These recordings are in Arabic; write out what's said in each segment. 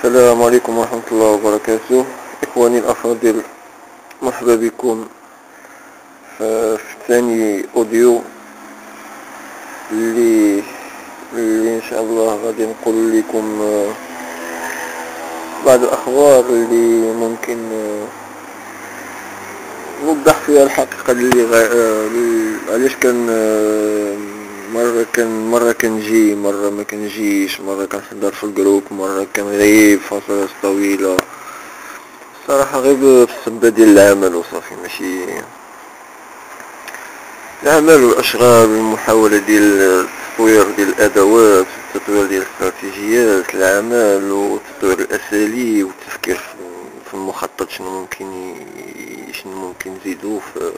السلام عليكم ورحمة الله وبركاته. إخواني الأفاضل مرحبا بكم في ثاني أوديو اللي اللي إن شاء الله غادي نقول لكم آه، بعض الأخبار اللي ممكن آه، نوضح فيها الحقيقة اللي غا... آه، علاش كان مرة كان مرة كنجي مرة ما كنجيش مرة كنحضر في الجروب مرة كنغيب فترات طويلة. صراحة غير بسبب ديال العمل وصافي ماشي. العمل والأشغال والمحاولة ديال التطوير ديال الأدوات والتطوير ديال استراتيجيات العمل وتطوير الأساليب والتفكير في المخطط شنو ممكن شنو ممكن نزيدو في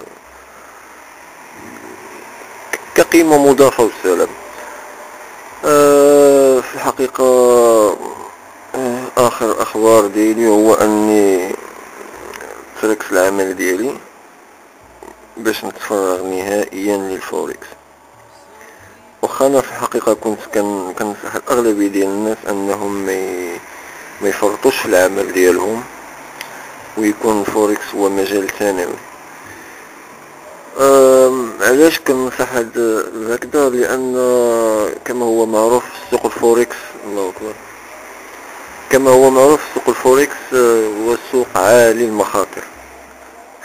كقيمة مضافة والسلام أه في الحقيقة آخر أخبار ديالي هو أني تركت العمل ديالي باش نتفرغ نهائيا للفوركس واخا أنا في الحقيقة كنت كنصح الأغلبية ديال الناس أنهم ما ما يفرطوش في العمل ديالهم ويكون الفوركس هو مجال ثانوي. علاش كنصح هكذا؟ لأن كما هو معروف سوق الفوركس الله أكبر. كما هو معروف سوق الفوركس هو سوق عالي المخاطر.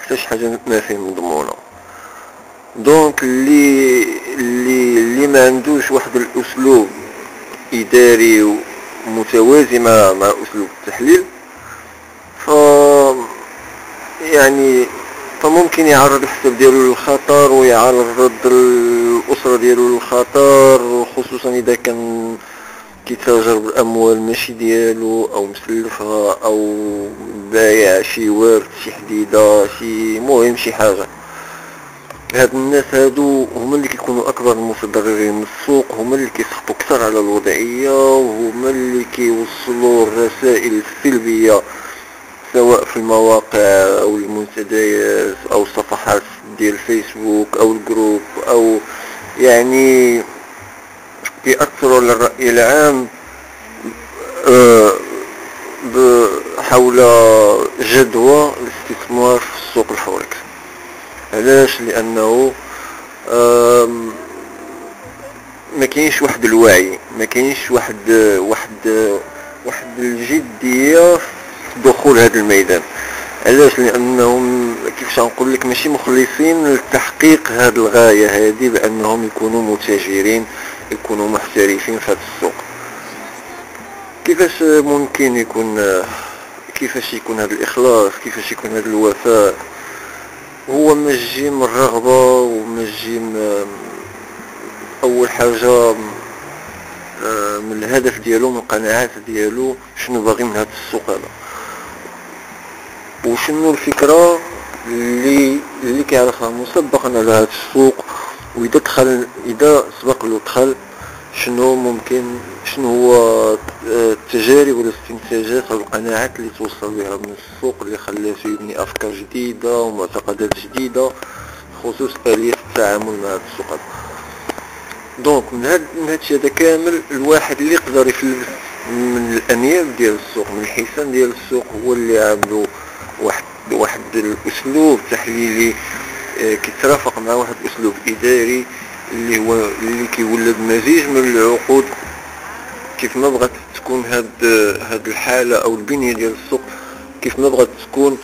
حتى شي حاجة ما فيه مضمونه دونك اللي اللي اللي ما عندوش واحد الأسلوب إداري متوازي مع أسلوب التحليل ف يعني فممكن يعرض الحساب ديالو للخطر ويعرض الأسرة ديالو للخطر خصوصا إذا كان كيتاجر بالأموال ماشي ديالو أو مسلفها أو بايع شي ورد شي حديدة شي مهم شي حاجة. هاد الناس هادو هما اللي كيكونوا أكبر المتضررين من السوق هما اللي كيسخطوا كثر على الوضعية وهما اللي كيوصلوا الرسائل السلبية. سواء في المواقع أو المنتديات أو الصفحات ديال الفيسبوك أو الجروب أو يعني يأثروا على الرأي العام آه، حول جدوى الاستثمار في السوق الفوركس علاش؟ لأنه ما كاينش واحد الوعي ما كاينش واحد واحد واحد الجدية دخول هذا الميدان. علاش؟ لأنهم كيفاش نقول لك ماشي مخلصين لتحقيق هذه الغاية هذه بأنهم يكونوا متاجرين يكونوا محترفين في هذا السوق. كيفاش ممكن يكون كيفاش يكون هذا الإخلاص؟ كيفاش يكون هذا الوفاء؟ هو مجي من الرغبة ومجي أول حاجة من الهدف ديالو من القناعات ديالو شنو باغي من هذا السوق هذا. وشنو الفكرة اللي اللي كيعرفها مسبقا على هذا السوق وإذا دخل إذا سبق له دخل شنو ممكن شنو هو التجارب والاستنتاجات والقناعات اللي توصل بها من السوق اللي خلاته يبني أفكار جديدة ومعتقدات جديدة خصوص آلية التعامل مع هذا السوق. دونك من هاد من هادشي هذا كامل الواحد اللي يقدر يفلس من الأنياب ديال السوق من الحيسان ديال السوق هو اللي واحد الأسلوب تحليلي آه، كيترافق مع واحد الأسلوب إداري اللي هو اللي كيولد مزيج من العقود. كيف ما بغات تكون هاد هاد الحالة أو البنية ديال السوق كيف ما بغات تكون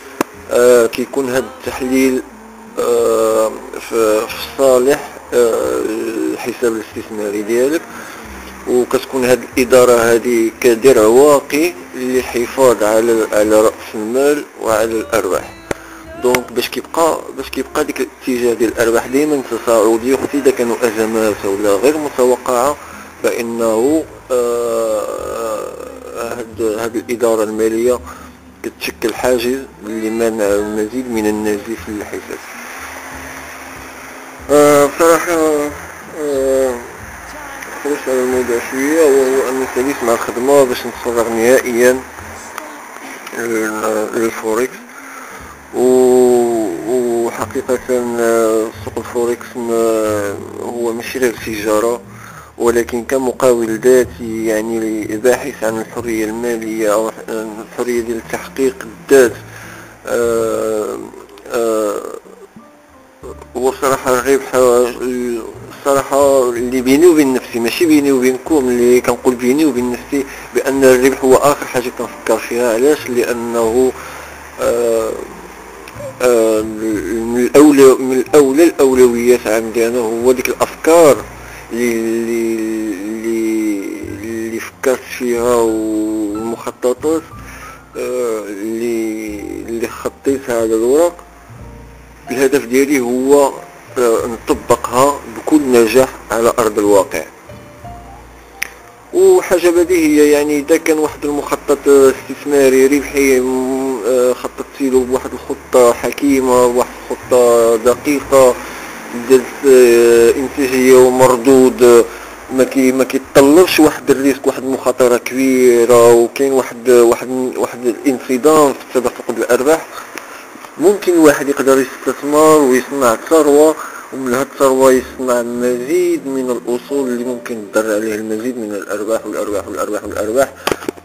آه كيكون هاد التحليل آه في صالح آه الحساب الاستثماري ديالك. وكتكون هاد الإدارة هذه كدرع واقي للحفاظ على على رأس المال وعلى الأرباح. دونك باش كيبقى باش كيبقى ديك الاتجاه ديال الارباح دائما تصاعدي حتى اذا كانوا ازمات ولا غير متوقعة. فإنه آه هاد هاد الإدارة المالية كتشكل حاجز لمنع المزيد من النزيف للحساب آه بصراحه آه خرجت على الموضوع شوية وهو أني سليت مع الخدمة باش نتفرغ نهائيا للفوركس. وحقيقة سوق الفوركس هو ماشي غير تجارة ولكن كمقاول ذاتي يعني باحث عن الحرية المالية أو الحرية ديال تحقيق الذات آه، آه، هو صراحة الربح الصراحة اللي بيني وبين نفسي ماشي بيني وبينكم اللي كنقول بيني وبين نفسي بأن الربح هو آخر حاجة كنفكر فيها علاش؟ لأنه آه آه من الأولى من الأولى الأولويات عندي أنا هو ديك الأفكار اللي اللي اللي فكرت فيها والمخططات آه اللي اللي خطيتها على الورق. الهدف ديالي هو آه، نطبقها بكل نجاح على أرض الواقع. وحاجة بديهية يعني إذا كان واحد المخطط استثماري ربحي آه، خططت له بواحد الخطة حكيمة بواحد الخطة دقيقة درت آه، إنتاجية ومردود. ما كي ما كيتطلبش واحد الريسك واحد المخاطرة كبيرة وكاين واحد واحد واحد الانصدام في تدفق الأرباح. ممكن الواحد يقدر يستثمر ويصنع ثروة ومن هاد الثروة يصنع مزيد من الأصول اللي ممكن تدر عليه المزيد من الأرباح والأرباح والأرباح والأرباح.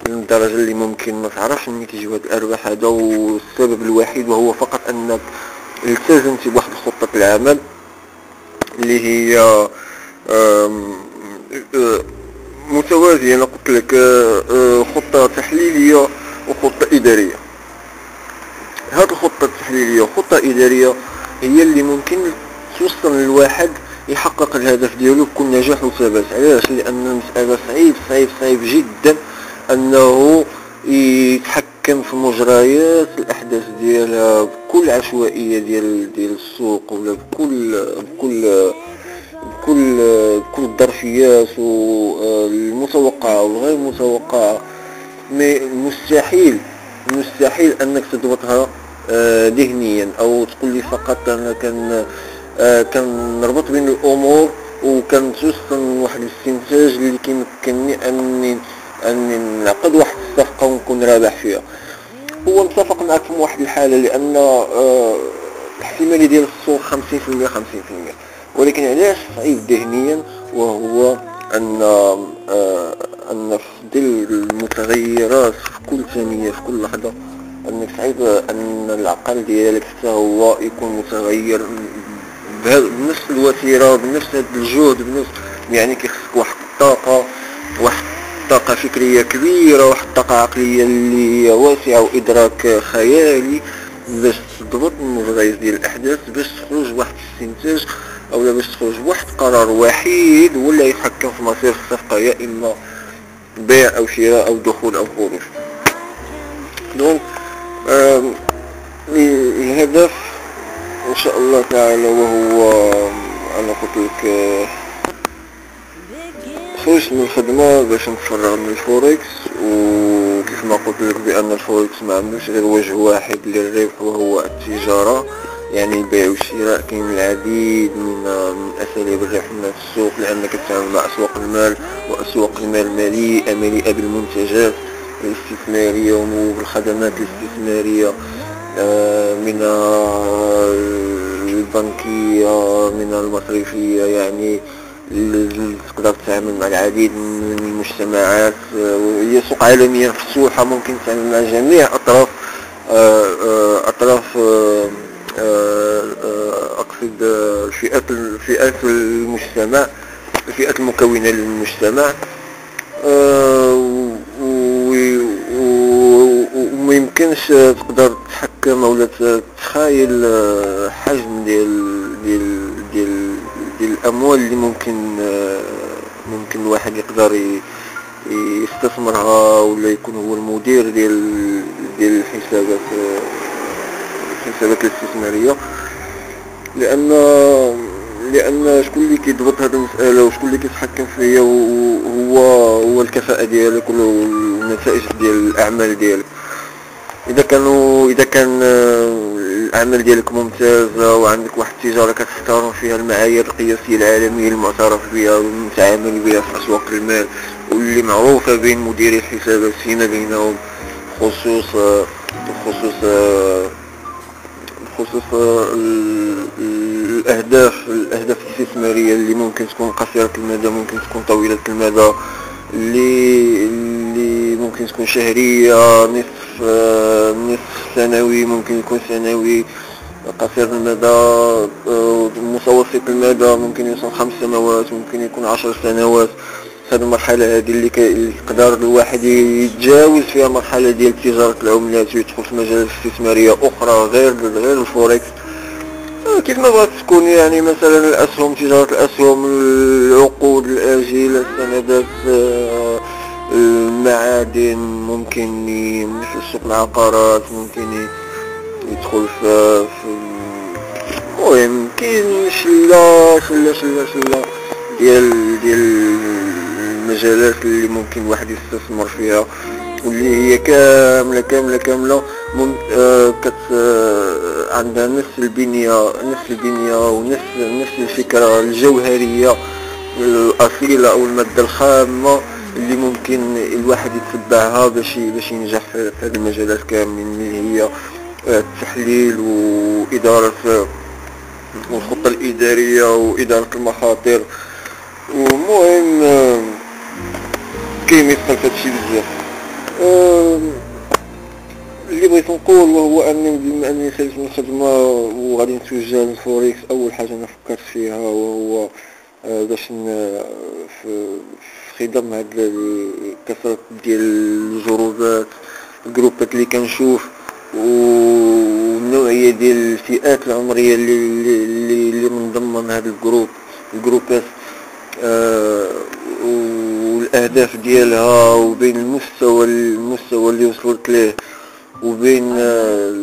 للدرجة اللي ممكن ما تعرفش منين كيجيو هاد الأرباح هذا والسبب الوحيد وهو فقط أنك التزمت بواحد خطة العمل اللي هي متوازية أنا قلت لك خطة تحليلية وخطة إدارية. هذه الخطة التحليلية وخطة إدارية هي اللي ممكن توصل للواحد يحقق الهدف ديالو بكل نجاح وثبات. علاش؟ لأن المسألة صعيب صعيب صعيب جدا. أنه يتحكم في مجريات الأحداث ديالها بكل عشوائية ديال ديال السوق ولا بكل بكل بكل بكل الظرفيات والمتوقعة والغير متوقعة. مي مستحيل مستحيل أنك تضبطها آه، ذهنيا أو تقول لي فقط أنا كان آه، كنربط بين الأمور وكنتوصل واحد الاستنتاج اللي كيمكنني أني أني نعقد واحد الصفقه ونكون رابح فيها. هو متفق معك في واحد الحالة لأن آه، الاحتماليه ديال السوق 50% 50% ولكن علاش صعيب ذهنيا؟ وهو أن أن في ظل المتغيرات في كل ثانية في كل لحظة انك صعيب أن العقل ديالك حتى هو يكون متغير بنفس الوتيرة بنفس الجهد بنفس يعني كيخصك واحد الطاقة واحد طاقة فكرية كبيرة واحد الطاقة عقلية اللي واسعة وإدراك خيالي باش تضبط المغريز ديال الأحداث باش تخرج واحد الاستنتاج أو باش تخرج واحد قرار وحيد ولا يتحكم في مصير الصفقة يا إما بيع أو شراء أو دخول أو خروج. دونك الهدف إن شاء الله تعالى وهو أنا قلت لك خرجت من الخدمة باش نتفرغ من الفوركس وكيف ما قلت لك بان الفوركس ما عندوش غير وجه واحد للربح وهو التجارة يعني البيع والشراء كاين العديد من من اساليب الربح من السوق لانك تتعامل مع اسواق المال واسواق المال مليئه مليئه بالمنتجات الاستثماريه وبالخدمات الاستثماريه من البنكيه من المصرفيه يعني تقدر تتعامل مع العديد من المجتمعات وهي آه، سوق عالمية مفتوحة ممكن تتعامل مع جميع أطراف آه، أطراف آه، آه، أقصد الفئات فئات المجتمع الفئات المكونة للمجتمع. وما يمكنش تقدر تحكم ولا تخايل حجم ديال الاموال اللي ممكن ممكن الواحد يقدر يستثمرها ولا يكون هو المدير ديال ديال الحسابات الحسابات الاستثمارية. لأن لأن شكون اللي كيضبط هذه المسألة وشكون اللي كيتحكم فيها هو هو الكفاءة ديالك والنتائج ديال الأعمال ديالك. إذا كانوا إذا كان الأعمال ديالك ممتازة وعندك واحد التجارة كتحترم فيها المعايير القياسية العالمية المعترف بها والمتعامل بها في أسواق المال واللي معروفة بين مديري الحسابات فيما بينهم خصوص بخصوص بخصوص الأهداف الأهداف الاستثمارية اللي ممكن تكون قصيرة المدى ممكن تكون طويلة المدى اللي ممكن تكون شهرية نصف نصف سنوي ممكن يكون سنوي. قصير المدى متوسط المدى ممكن يوصل خمس سنوات ممكن يكون عشر سنوات. هذه المرحلة هذه اللي يقدر الواحد يتجاوز فيها مرحلة ديال تجارة العملات ويدخل في مجالات استثمارية أخرى غير غير الفوركس. آه، كيف ما بغات تكون يعني مثلا الأسهم تجارة الأسهم العقود الآجلة السندات آه، المعادن ممكن مثل سوق العقارات ممكن يدخل في المهم كاين شلة شلة شلة شلة ديال ديال المجالات اللي ممكن واحد يستثمر فيها واللي هي كاملة كاملة كاملة من آه كت آه عندها نفس البنية نفس البنية ونفس نفس الفكرة الجوهرية الأصيلة أو المادة الخامة. اللي ممكن الواحد يتبعها باش باش ينجح في هذه المجالات كاملين اللي هي التحليل وإدارة والخطة الإدارية وإدارة المخاطر. ومهم كاين يدخل في هادشي بزاف. اللي بغيت نقول وهو اني بما اني خرجت من الخدمة وغادي نتوجه للفوريكس أول حاجة أنا فكرت فيها وهو آه، باش في خدم هاد كثرة ديال الجروبات الجروبات اللي كنشوف والنوعية ديال الفئات العمرية اللي اللي اللي من ضمن هذا ال group الجروبات آه والأهداف ديالها وبين المستوى المستوى اللي وصلت ليه وبين آه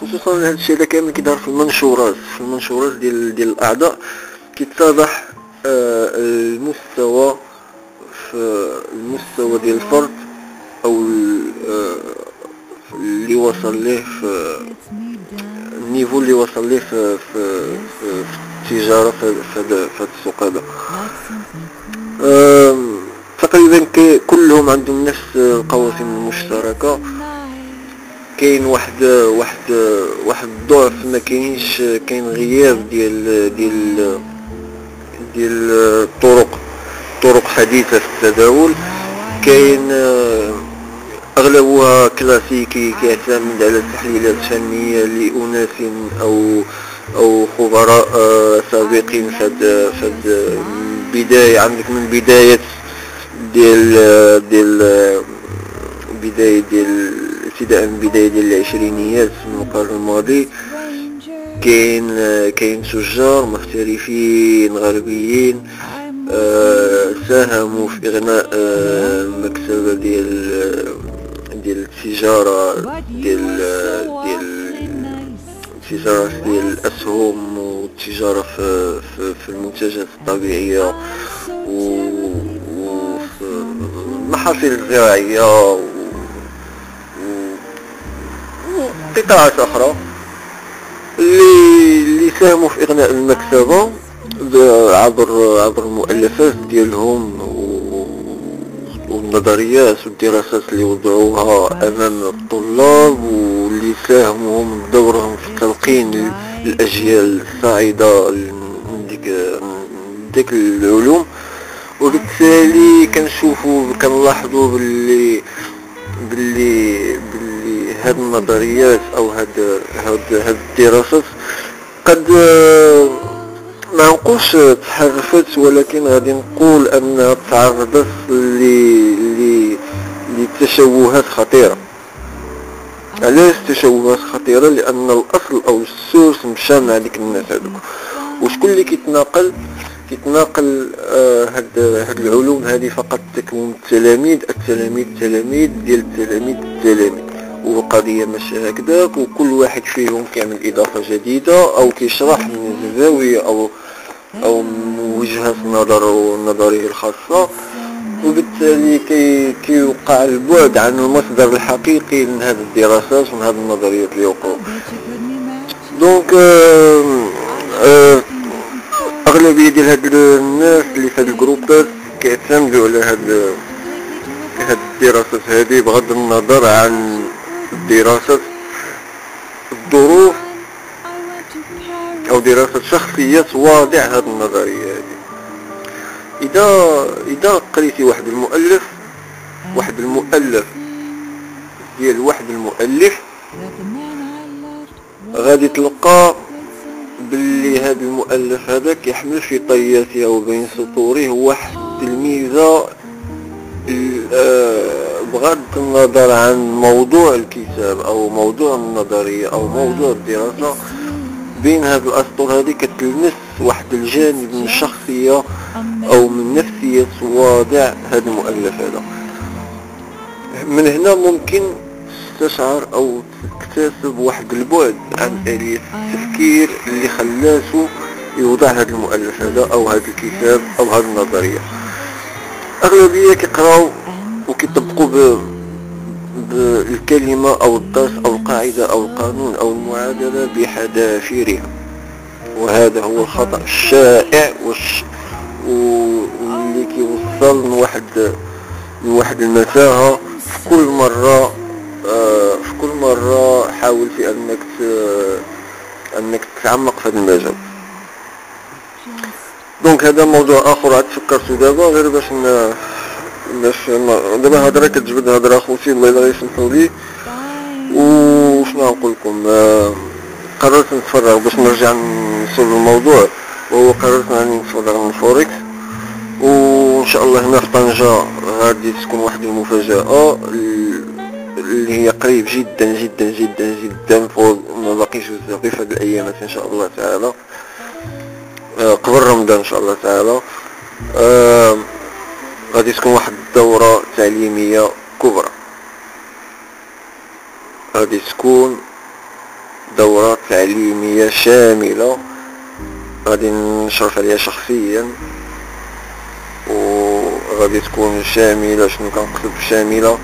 خصوصا هذا الشيء كامل كيدار في المنشورات في المنشورات ديال ديال الأعضاء كيتضح آه المستوى في المستوى ديال الفرد أو آه، اللي وصل ليه في النيفو اللي وصل ليه في في في, التجارة في هذا السوق هذا. تقريبا كلهم عندهم نفس القواسم المشتركة. كاين واحد واحد واحد الضعف ما كاينش كاين غياب ديال ديال ديال الطرق. طرق حديثة في التداول كاين أغلبها كلاسيكي كيعتمد على التحليلات الفنيه لأناس أو أو خبراء آه، سابقين فد فد بداية عندك من بداية ديال ديال بداية ديال ابتداء من بداية ديال العشرينيات من القرن الماضي. كاين كاين تجار محترفين غربيين. آه، ساهموا في إغناء آه، المكسبة ديال ديال التجارة ديال ديال التجارة ديال الأسهم والتجارة في, في, في المنتجات الطبيعية وفي المحاصيل الزراعية وقطاعات أخرى. اللي اللي ساهموا في إغناء المكسبة عبر عبر المؤلفات ديالهم والنظريات والدراسات اللي وضعوها أمام الطلاب واللي ساهموا من دورهم في تلقين الأجيال الصاعده من ديك ديك العلوم. وبالتالي كنشوفوا كنلاحظوا باللي باللي باللي هاد النظريات أو هاد هاد هاد الدراسات قد ما نقولش تحرفت ولكن غادي نقول انها تعرضت لتشوهات خطيرة. علاش تشوهات خطيرة؟ لأن الأصل أو السورس مشى مع ديك الناس هذوك. وشكون اللي كيتناقل؟ كيتناقل آه هاد هاد العلوم هذه فقط تكون التلاميذ التلاميذ التلاميذ ديال التلاميذ التلاميذ. والقضية ماشي هكذاك وكل واحد فيهم كيعمل إضافة جديدة أو كيشرح من زاوية أو من وجهة نظر ونظريه الخاصة. وبالتالي كي كيوقع البعد عن المصدر الحقيقي من هذه الدراسات ومن هذه النظريات اللي وقعوا دونك آه آه أغلبية ديال هاد الناس اللي في هاد الجروبات كيعتمدوا على هاد هاد الدراسات هذه بغض النظر عن دراسة الظروف أو دراسة شخصية واضع هذه النظرية هذه. إذا إذا قريتي واحد المؤلف واحد المؤلف ديال واحد المؤلف غادي تلقى باللي هذا المؤلف هذاك يحمل في طياته وبين سطوره واحد الميزة آه، بغض النظر عن موضوع الكتاب أو موضوع النظرية أو موضوع الدراسة. بين هذه الاسطور هذه كتلمس واحد الجانب من الشخصية أو من نفسية واضع هذا المؤلف هذا. من هنا ممكن تستشعر أو تكتسب واحد البعد عن آلية التفكير اللي خلاسو يوضع هذا المؤلف هذا أو هذا الكتاب أو هذه النظرية. أغلبية كيقراو وكيطبقوا بالكلمة أو الدرس أو القاعدة أو القانون أو المعادلة بحذافيرها. وهذا هو الخطأ الشائع والش... واللي كيوصل من واحد من واحد المتاهة في كل مرة آه، في كل مرة حاول في أنك ت... أنك تتعمق في هذا المجال. donc هذا موضوع آخر. عاد فكرت دابا غير باش. باش دابا هضره كتجبد هضره خوتي الله يلا يسمحوا لي وشنو نقول لكم قررت نتفرغ باش نرجع نصور الموضوع وهو قررت اني نتفرغ من فوركس وان شاء الله هنا في طنجة غادي تكون واحد المفاجأة اللي هي قريب جدا جدا جدا جدا فوق ما باقيش بزاف في هاد الايامات ان شاء الله تعالى قبل رمضان ان شاء الله تعالى آه غادي تكون واحد الدورة تعليمية كبرى. غادي تكون دورة تعليمية شاملة. غادي نشرف عليها شخصيا. وغادي تكون شاملة شنو كنقصد بشاملة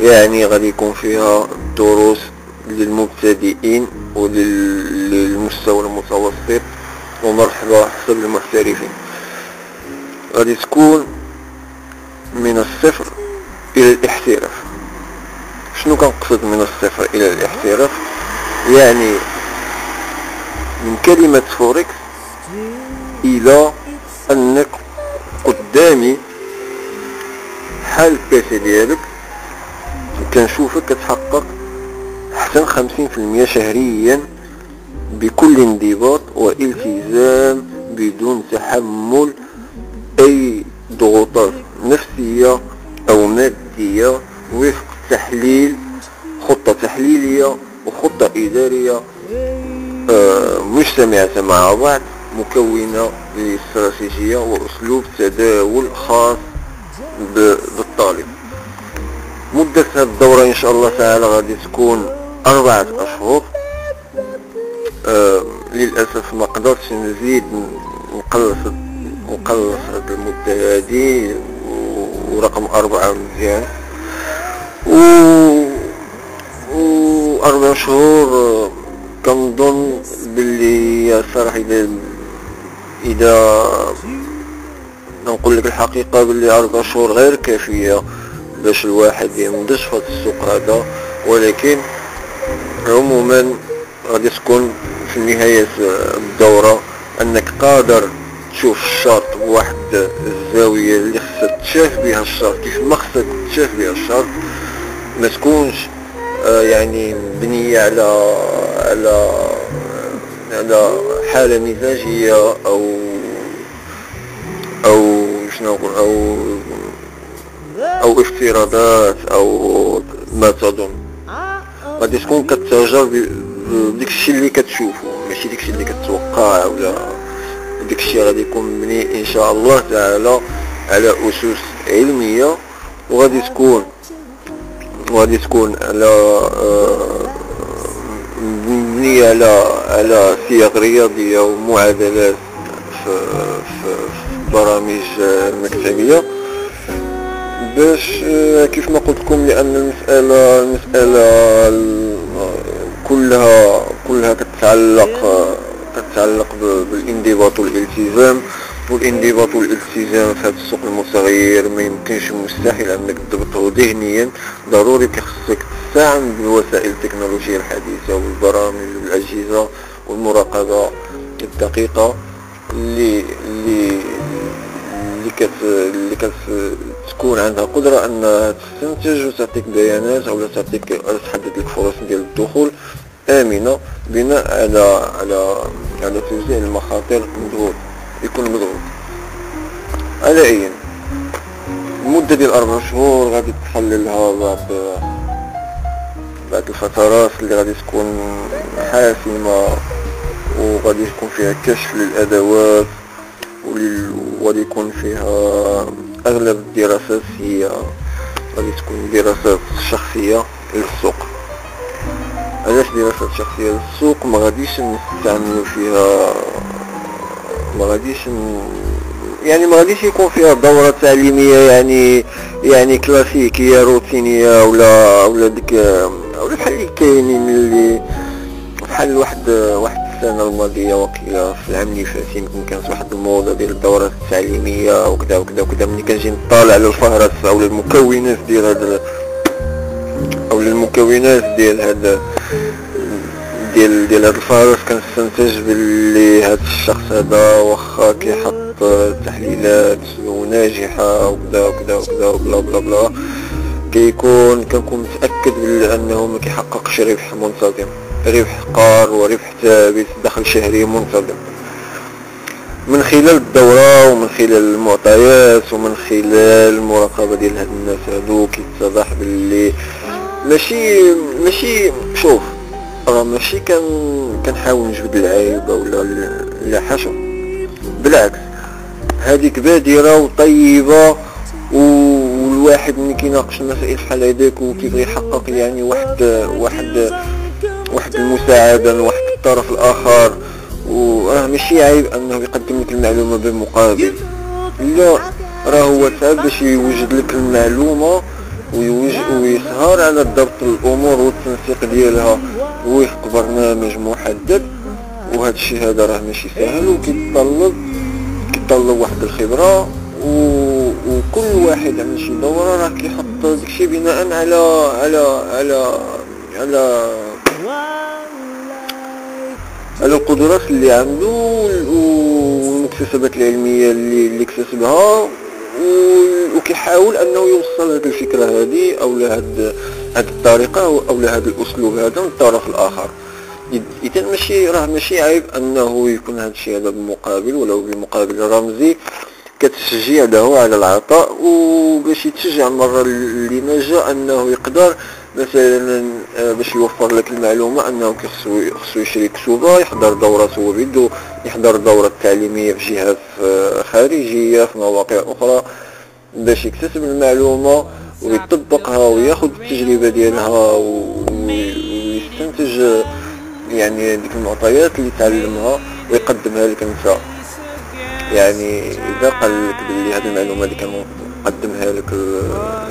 يعني غادي يكون فيها دروس للمبتدئين وللمستوى المتوسط ومرحبا حسب المحترفين. غادي تكون من الصفر إلى الاحتراف. شنو كنقصد من الصفر إلى الاحتراف؟ يعني من كلمة فوركس إلى أنك قدامي حال الكاسة ديالك. كنشوفك كتحقق حسن خمسين في المية شهريا بكل انضباط والتزام بدون تحمل أي ضغوطات. نفسية أو مادية وفق تحليل خطة تحليلية وخطة إدارية. آه، مجتمعة مع بعض مكونة لاستراتيجية وأسلوب تداول خاص بالطالب. مدة هذه الدورة إن شاء الله تعالى غادي تكون أربعة أشهر. آه للأسف ما قدرتش نزيد نقلص نقلص هذه المدة هذه. أربعة مزيان و و أربع شهور كنظن باللي صراحة إذا إذا نقول لك الحقيقة باللي أربع شهور غير كافية باش الواحد ينضج في السوق هذا. ولكن عموما غادي تكون في نهاية الدورة أنك قادر تشوف الشرط بواحد الزاوية اللي تشاف بها الشرط كيف خصك تشاف بها الشرط ما تكونش آه، يعني مبنية على على على حالة مزاجية أو أو شنو نقول أو أو افتراضات أو ما تظن. غادي تكون كتهجر بديك الشيء اللي كتشوفه ماشي ديك الشيء اللي كتوقع ولا ديك الشيء غادي يكون مبني إن شاء الله تعالى على أسس علمية وغادي تكون وغادي تكون على آه، مبنية على على صيغ رياضية ومعادلات في, في, في برامج مكتبية. باش آه، كيف ما قلت لكم لأن المسألة المسألة كلها كلها كتتعلق كتتعلق بالانضباط والالتزام. والانضباط والالتزام في هذا السوق المتغير ما يمكنش مستحيل أنك تضبطه ذهنيا. ضروري كيخصك تستعن بوسائل التكنولوجيا الحديثة والبرامج والاجهزة والمراقبة الدقيقة اللي اللي اللي كت اللي كتكون عندها قدرة انها تستنتج وتعطيك بيانات أو تعطيك تحدد لك فرص ديال الدخول آمنة بناء على على على توزيع المخاطر مضغوط يكون مضغوط. أي المدة ديال أربع شهور غادي تحللها بعد بعد الفترات اللي غادي تكون حاسمة وغادي يكون فيها كشف للأدوات وغادي يكون فيها أغلب الدراسات هي غادي تكون دراسات شخصية للسوق. علاش دراسات شخصية للسوق؟ ما غاديش نستعملو فيها ما غاديش يعني ما غاديش يكون فيها دورة تعليمية يعني يعني كلاسيكية روتينية ولا ولا ديك ولا بحال اللي كاينين اللي بحال واحد واحد السنة الماضية وقيلة في العام اللي فات يمكن كانت واحد الموضة ديال الدورات التعليمية وكذا وكذا وكذا ملي كنجي نطالع على الفهرس أو المكونات ديال هذا أو المكونات ديال هذا ديال ديال هاد الفهرس كنستنتج باللي هاد الشخص هذا واخا كيحط تحليلات وناجحة وكذا وكذا وكذا وبلا بلا بلا. كيكون كنكون متأكد بلي أنه ما كيحققش ربح منتظم. ربح قار وربح ثابت دخل شهري منتظم. من خلال الدورة ومن خلال المعطيات ومن خلال المراقبة ديال هاد الناس هادو كيتضح باللي ماشي ماشي شوف راه ماشي كان كنحاول نجبد العيب ولا لا حاشا بالعكس هذيك بادرة وطيبة والواحد ملي كيناقش المسائل بحال هذاك وكيبغي يحقق يعني واحد واحد واحد المساعدة من واحد الطرف الآخر. وراه ماشي عيب أنه يقدم لك المعلومة بالمقابل. لا راه هو تعب باش يوجد لك المعلومة ويسهر على ضبط الأمور والتنسيق ديالها. وفق برنامج محدد وهذا الشيء هذا راه ماشي سهل وكيتطلب كيتطلب واحد الخبرة و... وكل واحد عمل شي دورة راه كيحط داكشي بناء على على على على على القدرات اللي عنده والمكتسبات العلمية اللي, اللي اكتسبها وكيحاول أنه يوصل هذه الفكرة هذه أو لهذه هذه الطريقة أو لهذا الاسلوب هذا من الطرف الآخر اذا ماشي راه ماشي عيب أنه يكون هذا الشيء هذا بالمقابل ولو بالمقابل رمزي كتشجيع له على العطاء وباش يتشجع المرة اللي ما جاء أنه يقدر مثلا آه، باش يوفر لك المعلومة أنه خصو خصو يشري كتوبة يحضر دورة هو يحضر دورة تعليمية في جهات آه، خارجية في مواقع أخرى باش يكتسب المعلومة. ويطبقها وياخذ التجربة ديالها ويستنتج يعني ديك المعطيات اللي تعلمها ويقدمها لك انت. يعني إذا قال لك بلي هذه المعلومة اللي كان قدمها لك آه،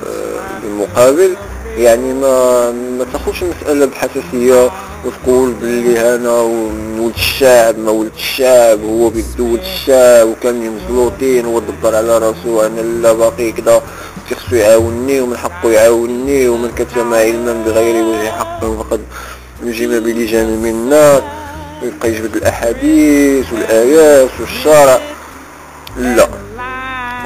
بالمقابل يعني ما ما تاخذش المسألة بحساسية وتقول باللي أنا ولد الشعب ما ولد الشعب هو بيدو ولد الشعب وكان مزلوطين هو دبر على راسو أنا لا باقي كذا خصو يعاونني ومن حقه يعاونني ومن كتم علما بغير وجه حق فقد نجم بلجام من النار ويبقى يجبد الاحاديث والآيات والشرع. لا.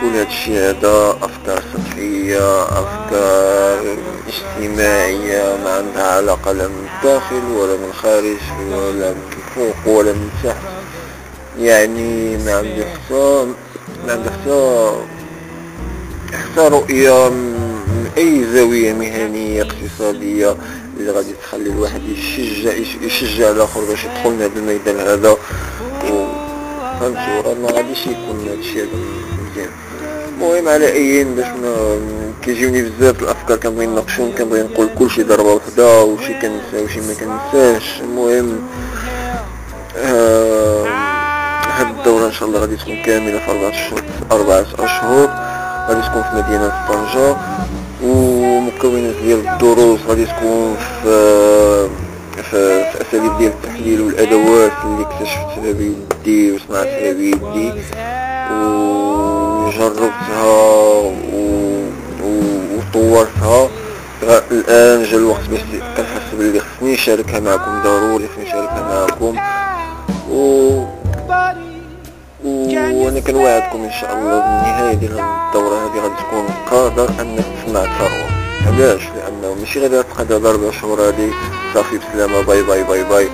كل هذا الشيء هذا أفكار سطحية أفكار اجتماعية ما عندها علاقة لا الداخل ولا من الخارج ولا من فوق ولا من تحت يعني ما عندي حتى ما عندي حتى حتى رؤية من أي زاوية مهنية اقتصادية اللي غادي تخلي الواحد يشجع يشجع الآخر باش يدخل لهذا الميدان هذا. فهمتوا ما غاديش يكون هادشي هذا مزيان. المهم على ايين باش كيجيوني بزاف الأفكار كنبغي نناقشهم كنبغي نقول كلشي ضربة وحدة وشي كنسى وشي ما كنساش. المهم آه هاد الدورة إن شاء الله غادي تكون كاملة في أربعة أشهر أربعة أشهر. غادي تكون في مدينة طنجة. ومكونات ديال الدروس غادي تكون في في, في أساليب ديال التحليل والأدوات اللي اكتشفتها بيدي وصنعتها بيدي وجربتها وطورتها الان جا الوقت باش كنحس بلي خصني نشاركها معكم ضروري خصني نشاركها معكم و وأنا كنوعدكم أن شاء الله بالنهايه ديال الدوره هذه غادي تكون قادر انك تصنع ثروه علاش لأنه ماشي غادي تبقى أربع شهور هادي صافي بسلامه bye bye bye bye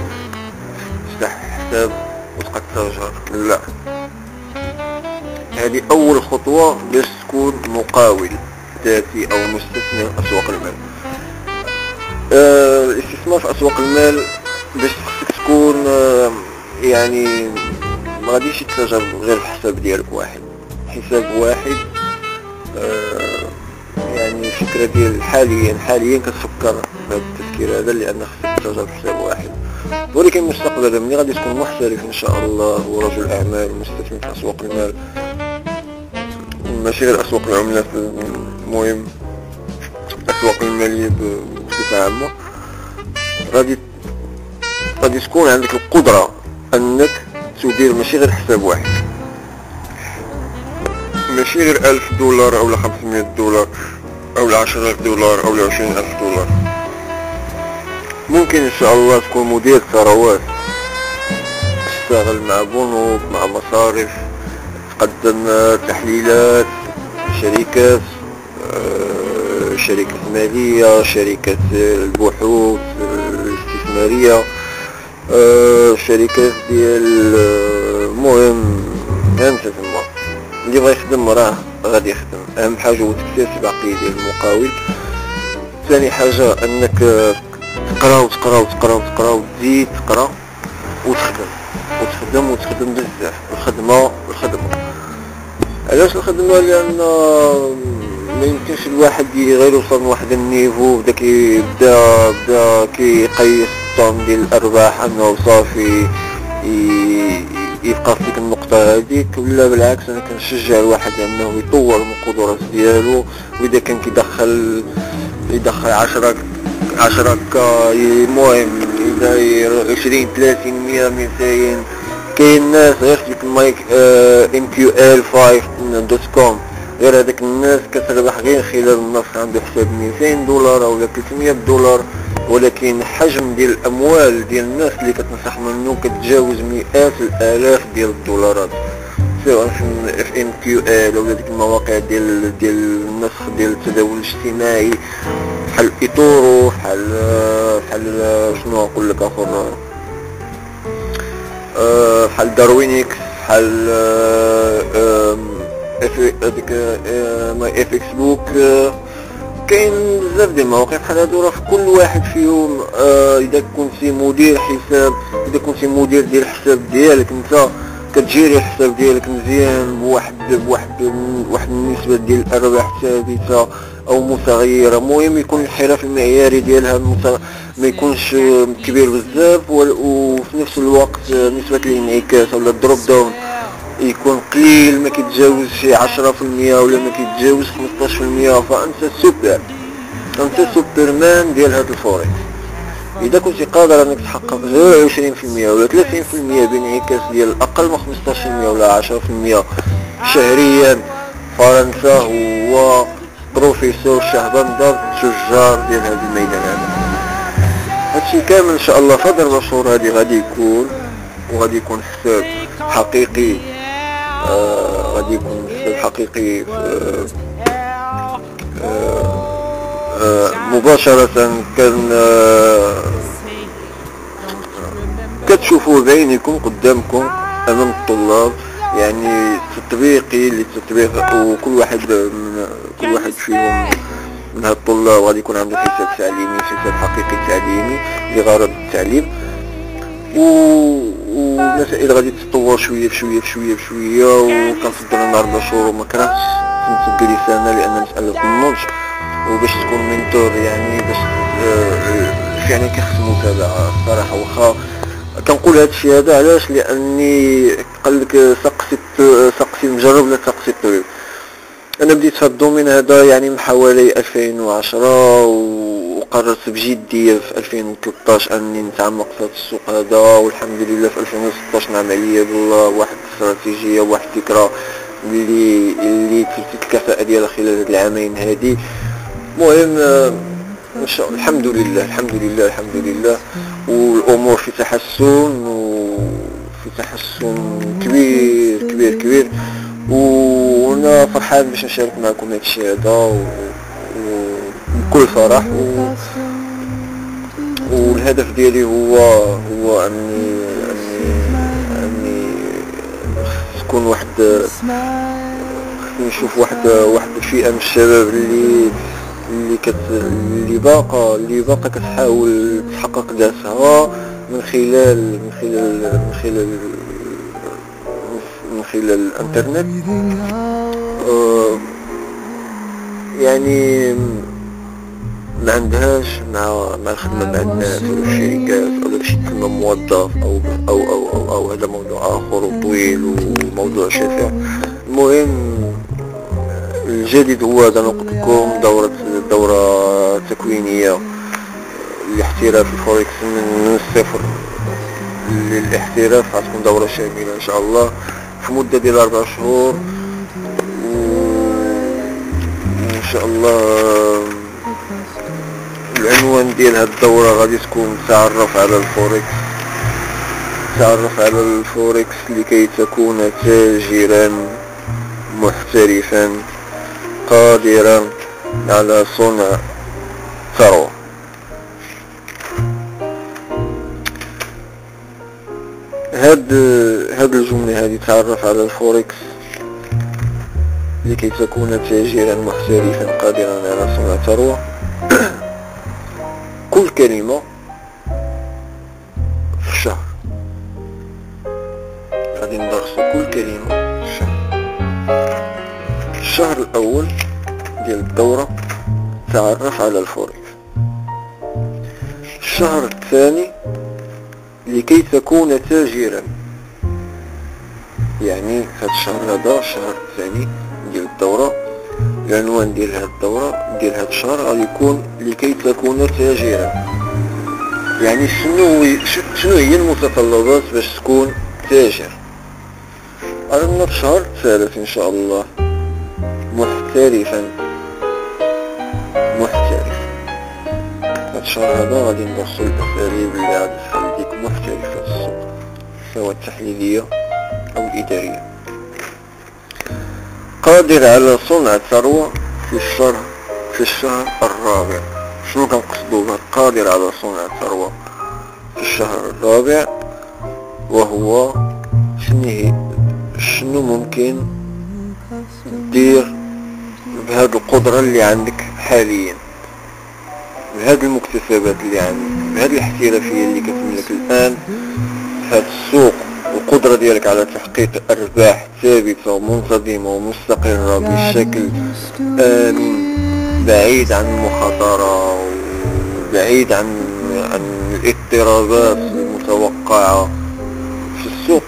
تفتح حساب وتبقى تتاجر لا هذه أول خطوة باش تكون مقاول ذاتي أو مستثمر أسواق المال. آه، الاستثمار في أسواق المال باش خصك تكون آه، يعني ما غاديش يتسجل غير الحساب ديالك واحد. حساب واحد آه، يعني الفكرة ديال حاليا حاليا كتفكر بهذا التفكير هذا لأن خصك تسجل حساب واحد. ولكن مستقبلا ملي غادي تكون محترف إن شاء الله ورجل أعمال ومستثمر في أسواق المال. ماشي غير اسواق العملات المهم الأسواق المالية بصفة عامة. غادي غادي تكون عندك القدرة أنك تدير ماشي غير حساب واحد. ماشي غير ألف دولار أو 500 دولار أو 10000 دولار أو 20000 دولار. ممكن إن شاء الله تكون مدير ثروات تشتغل مع بنوك مع مصارف. تقدم تحليلات شركات آه، شركة مالية شركة البحوث الاستثمارية آه، شركات ديال المهم هانت تما اللي بغا يخدم راه غادي يخدم. أهم حاجة هو تكتسب عقلية المقاول. ثاني حاجة أنك تقرا وتقرا وتقرا وتقرا وتزيد تقرا وتخدم. وتخدم وتخدم بزاف. الخدمة الخدمة. علاش الخدمة لأن ما يمكنش الواحد غير يوصل لواحد النيفو بدا كيبدا بدا كيقيس الطن ديال الأرباح أنه صافي يبقى في ديك النقطة هذيك ولا بالعكس أنا كنشجع الواحد أنه يطور من القدرات ديالو وإذا كان كيدخل يدخل عشرة عشرة المهم إذا عشرين ثلاثين مية ميتين كاين ناس غير في ديك المايك MQL 5 dot com غير هذاك الناس كتربح غير خلال النص عنده حساب 200 دولار أو 300 دولار. ولكن حجم ديال الأموال ديال الناس اللي كتنصح منه كتجاوز مئات الآلاف ديال الدولارات. سواء في MQL ولا ديك المواقع ديال ديال النسخ ديال التداول الاجتماعي. بحال eToro بحال بحال شنو نقول لك اخر أه، بحال Darwinex بحال هذيك Myfxbook كاين بزاف ديال المواقع. بحال هادو راه كل واحد فيهم آه إذا كنتي مدير حساب إذا كنتي مدير ديال الحساب ديالك أنت كتجيري الحساب ديالك مزيان بواحد بواحد واحد النسبة ديال الأرباح ثابتة أو متغيرة المهم يكون الانحراف المعياري ديالها ما يكونش كبير بزاف وفي نفس الوقت نسبة الانعكاس ولا ال drawdown يكون قليل ما كيتجاوز شي 10% ولا ما كيتجاوز 15% فأنت سوبر أنت سوبرمان ديال هاد الفوركس إذا كنت قادر أنك تحقق 20% ولا 30% بانعكاس ديال أقل من 15% ولا 10% شهريا فرنسا هو بروفيسور شهبندر تجار ديال هذا الميدان هذا. هادشي كامل إن شاء الله في هاد الشهور هادي غادي يكون وغادي يكون حساب حقيقي آه، غادي يكون حقيقي آه، آه، مباشرة كان كتشوفوا بعينكم قدامكم أمام الطلاب يعني تطبيقي للتطبيق وكل واحد من كل واحد فيهم من هاد الطلاب غادي يكون عنده حساب تعليمي حساب حقيقي تعليمي لغرض التعليم. و والمسائل غادي تتطور شوية بشويه بشويه بشويه وكنفضل أنا أربع شهور وما كرهتش نسجل سنه لأن مسألة النضج وباش تكون منتور يعني باش يعني كيخص متابعه الصراحة. واخا كنقول هذا الشيء هذا علاش؟ لأني قال لك سقسي سقسي المجرب لا سقسي الطبيب أنا بديت في الدومين هذا يعني من حوالي 2010 وقررت بجدية في 2013 أني نتعمق في السوق هذا والحمد لله في 2016 نعم عليا بالله واحد الاستراتيجية واحد الفكرة اللي اللي تلفت الكفاءة ديالها خلال هاد العامين هادي. المهم ان شاء الله الحمد لله الحمد لله الحمد لله. والأمور في تحسن و في تحسن كبير كبير كبير. وأنا فرحان باش نشارك معكم هذا الشيء هذا وبكل فرح. و... والهدف ديالي هو هو اني أني أني تكون واحد نشوف واحد واحد الفئة من الشباب اللي اللي كت اللي باقا اللي باقا كتحاول تحقق ذاتها من خلال من خلال من خلال من خلال الانترنت. آه، يعني ما عندهاش مع مع الخدمة مع الناس أو الشركات أو داكشي كلمة موظف أو أو أو أو, أو هذا موضوع آخر وطويل وموضوع شاسع المهم الجديد هو هذا نقول لكم دورة دورة تكوينية لاحتراف الفوركس من الصفر للاحتراف غتكون دورة شاملة إن شاء الله في مدة ديال أربع شهور. وإن شاء الله العنوان ديال هاد الدورة غادي تكون تعرف على الفوركس تعرف على الفوركس لكي تكون تاجرا محترفا قادرا على صنع ثروة هاد هاد الجملة هذه تعرف على الفوركس لكي تكون تاجرا محترفا قادرا على صنع ثروة كل كلمة في الشهر. غادي ندرسو كل كلمة في الشهر. الشهر الأول ديال الدورة تعرف على الفوركس الشهر الثاني لكي تكون تاجرا. يعني هذا الشهر هذا الشهر الثاني ديال الدورة العنوان ديال هذه الدورة ديال هذا الشهر غادي يكون لكي تكون تاجرا. يعني شنو شنو هي المتطلبات باش تكون تاجر؟ في الشهر الثالث إن شاء الله محترفا. الشهر هذا غادي ندرسو الأساليب اللي غادي تخليك محترف في السوق سواء التحليلية أو الإدارية. قادر على صنع ثروة في الشهر في الشهر الرابع. شنو كنقصدو قادر على صنع ثروة في الشهر الرابع وهو شنو شنو ممكن دير بهاد القدرة اللي عندك حاليا. بهاد المكتسبات اللي عندك بهاد الاحترافية اللي كتملك الآن هاد السوق القدرة ديالك على تحقيق أرباح ثابتة ومنتظمة ومستقرة بشكل آمن بعيد عن المخاطرة وبعيد عن عن الاضطرابات المتوقعة في السوق.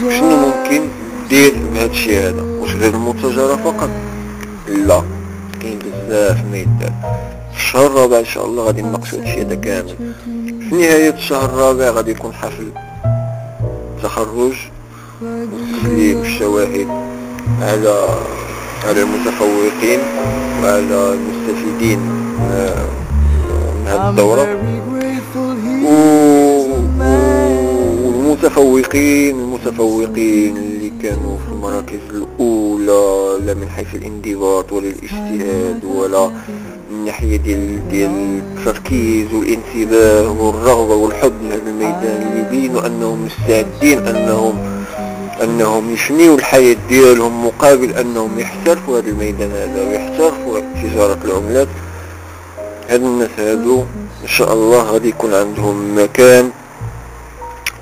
شنو ممكن دير بهذا الشيء هذا؟ واش غير المتجرة فقط؟ لا كاين بزاف ما يدار الشهر الرابع إن شاء الله غادي نناقشوا هادشي هذا كامل. في نهاية الشهر الرابع غادي يكون حفل تخرج وتسليم الشواهد على على المتفوقين وعلى المستفيدين من هذه الدورة. والمتفوقين المتفوقين اللي كانوا في المراكز الأولى لا من حيث الانضباط ولا الاجتهاد ولا من ناحية ديال ديال التركيز والانتباه والرغبة والحب لهذا الميدان اللي يبينوا أنهم مستعدين أنهم أنهم يفنيوا الحياة ديالهم مقابل أنهم يحترفوا هذا الميدان هذا ويحترفوا تجارة العملات. هاد الناس هادو إن شاء الله غادي يكون عندهم مكان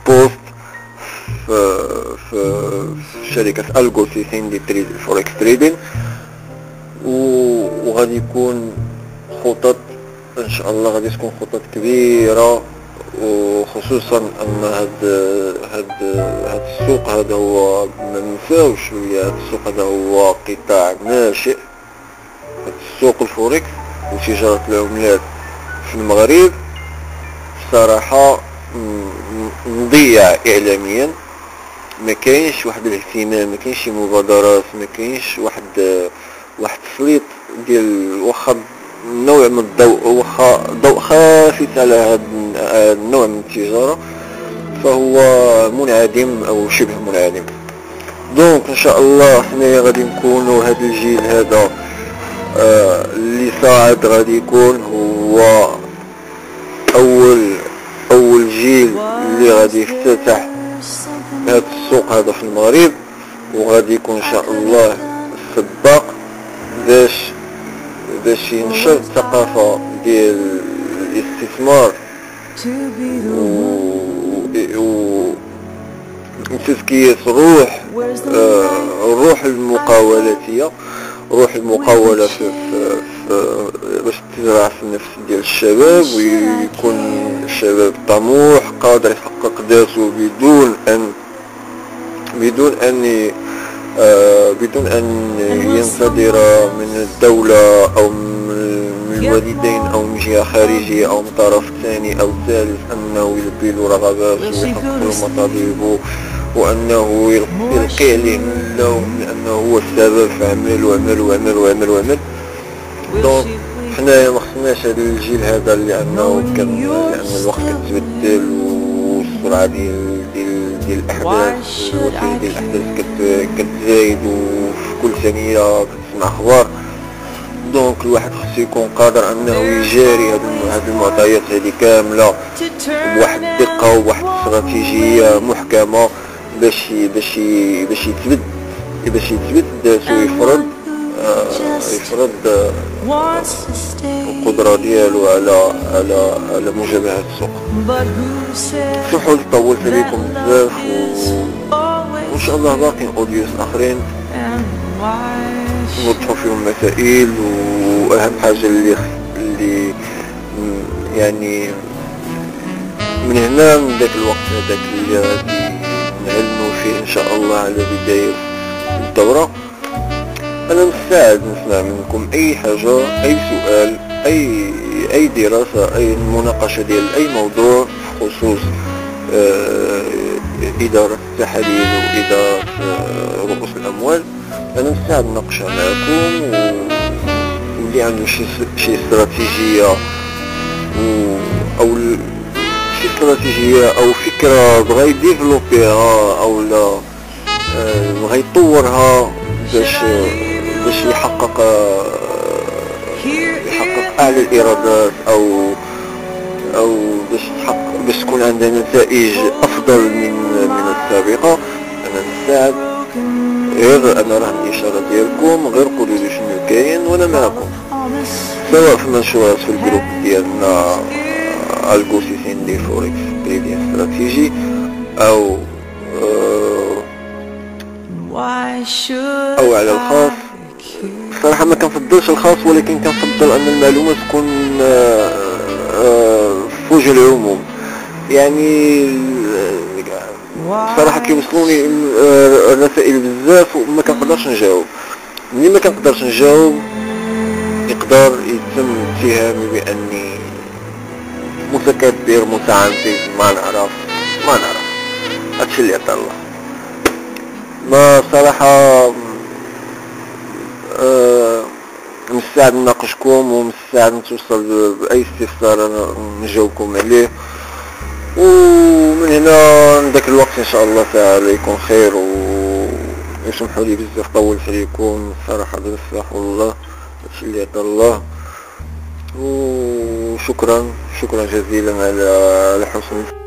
بوست في في شركة الجو في سيندي تريد فوركس تريدين وغادي يكون إن شاء الله غادي تكون خطط كبيرة وخصوصا أن هاد هاد هاد السوق هذا هو ما ننساوش هاد السوق هذا هو قطاع ناشئ. هاد السوق الفوركس وتجارة العملات في المغرب صراحة مضيع اعلاميا. ما كاينش واحد الاهتمام ما كاينش مبادرات ما كاينش واحد واحد تسليط ديال واخا نوع من الضوء ضوء خافت على هذا النوع من التجارة فهو منعدم أو شبه منعدم. دونك إن شاء الله حنايا غادي نكونوا هذا الجيل هذا آه اللي صاعد غادي يكون هو اول أول جيل اللي غادي يفتتح هذا السوق هذا في المغرب وغادي يكون إن شاء الله السباق باش باش ينشر الثقافة ديال الاستثمار و تزكية الروح آه، الروح المقاولاتية روح المقاولة في, باش تزرع في النفس ديال الشباب ويكون الشباب طموح قادر يحقق ذاته بدون ان بدون آه، بدون أن ينتظر من الدولة أو من الوالدين أو من جهة خارجية أو من طرف ثاني أو ثالث أنه يلبي له رغباته ويحقق له مطالبه وأنه يلقي عليه اللوم لأنه هو السبب في عمل وعمل وعمل وعمل وعمل. donc حنايا ما خصناش هذا الجيل هذا لأنه كان لأن الوقت كتبدل والسرعة ديال ديال الأحداث ديال الأحداث كتزايد وفي كل ثانية كتسمع أخبار. donc الواحد خصو يكون قادر أنه يجاري هاد المعطيات هذه كاملة بواحد الدقه وبواحد الاستراتيجيه محكمة باش باش باش يثبت باش يثبت ذاته ويفرض آه، يفرض القدرة ديالو على على على مجابهة السوق. سمحوا طولت عليكم. بزاف وإن شاء الله باقي اوديوس آخرين. نوضحوا فيهم مسائل وأهم حاجة اللي اللي يعني من هنا من ذاك الوقت هذاك اللي غادي نعلموا فيه إن شاء الله على بداية الدورة. أنا مستعد نسمع منكم أي حاجة أي سؤال أي أي دراسة أي مناقشة ديال أي موضوع خصوص آه إدارة التحاليل وادارة آه رؤوس الأموال. أنا مستعد نناقشها معكم واللي عنده شي شي استراتيجية أو شي استراتيجية أو فكرة بغا يديفلوبيها أو لا آه، بغا يطورها باش باش يحقق يحقق اعلى الايرادات أو أو باش يحقق باش تكون عندنا نتائج أفضل من من السابقة. أنا نساعد غير أنا راه الإشارة ديالكم غير قولوا لي شنو كاين وأنا معكم. سواء في المنشورات في ال group ديالنا الجوسيسين دي Forex trading strategy أو أو على الخاص. بصراحة ما كنفضلش الخاص ولكن كنفضل أن المعلومة تكون آه، آه، في وجه العموم. يعني صراحة كيوصلوني آه، الرسائل بزاف وما كنقدرش نجاوب. ملي ما كنقدرش نجاوب يقدر يتم اتهامي بأني متكبر متعنفز ما نعرف ما نعرف. هادشي اللي عطا الله. ما صراحة آه مستعد نناقشكم ومستعد نتوصل بأي استفسار نجاوبكم عليه. ومن هنا ذاك الوقت إن شاء الله تعالى يكون خير ويسمحوا لي بزاف طولت عليكم. صراحة بزاف والله هادشي اللي عطا الله. وشكرا شكرا جزيلا على حسن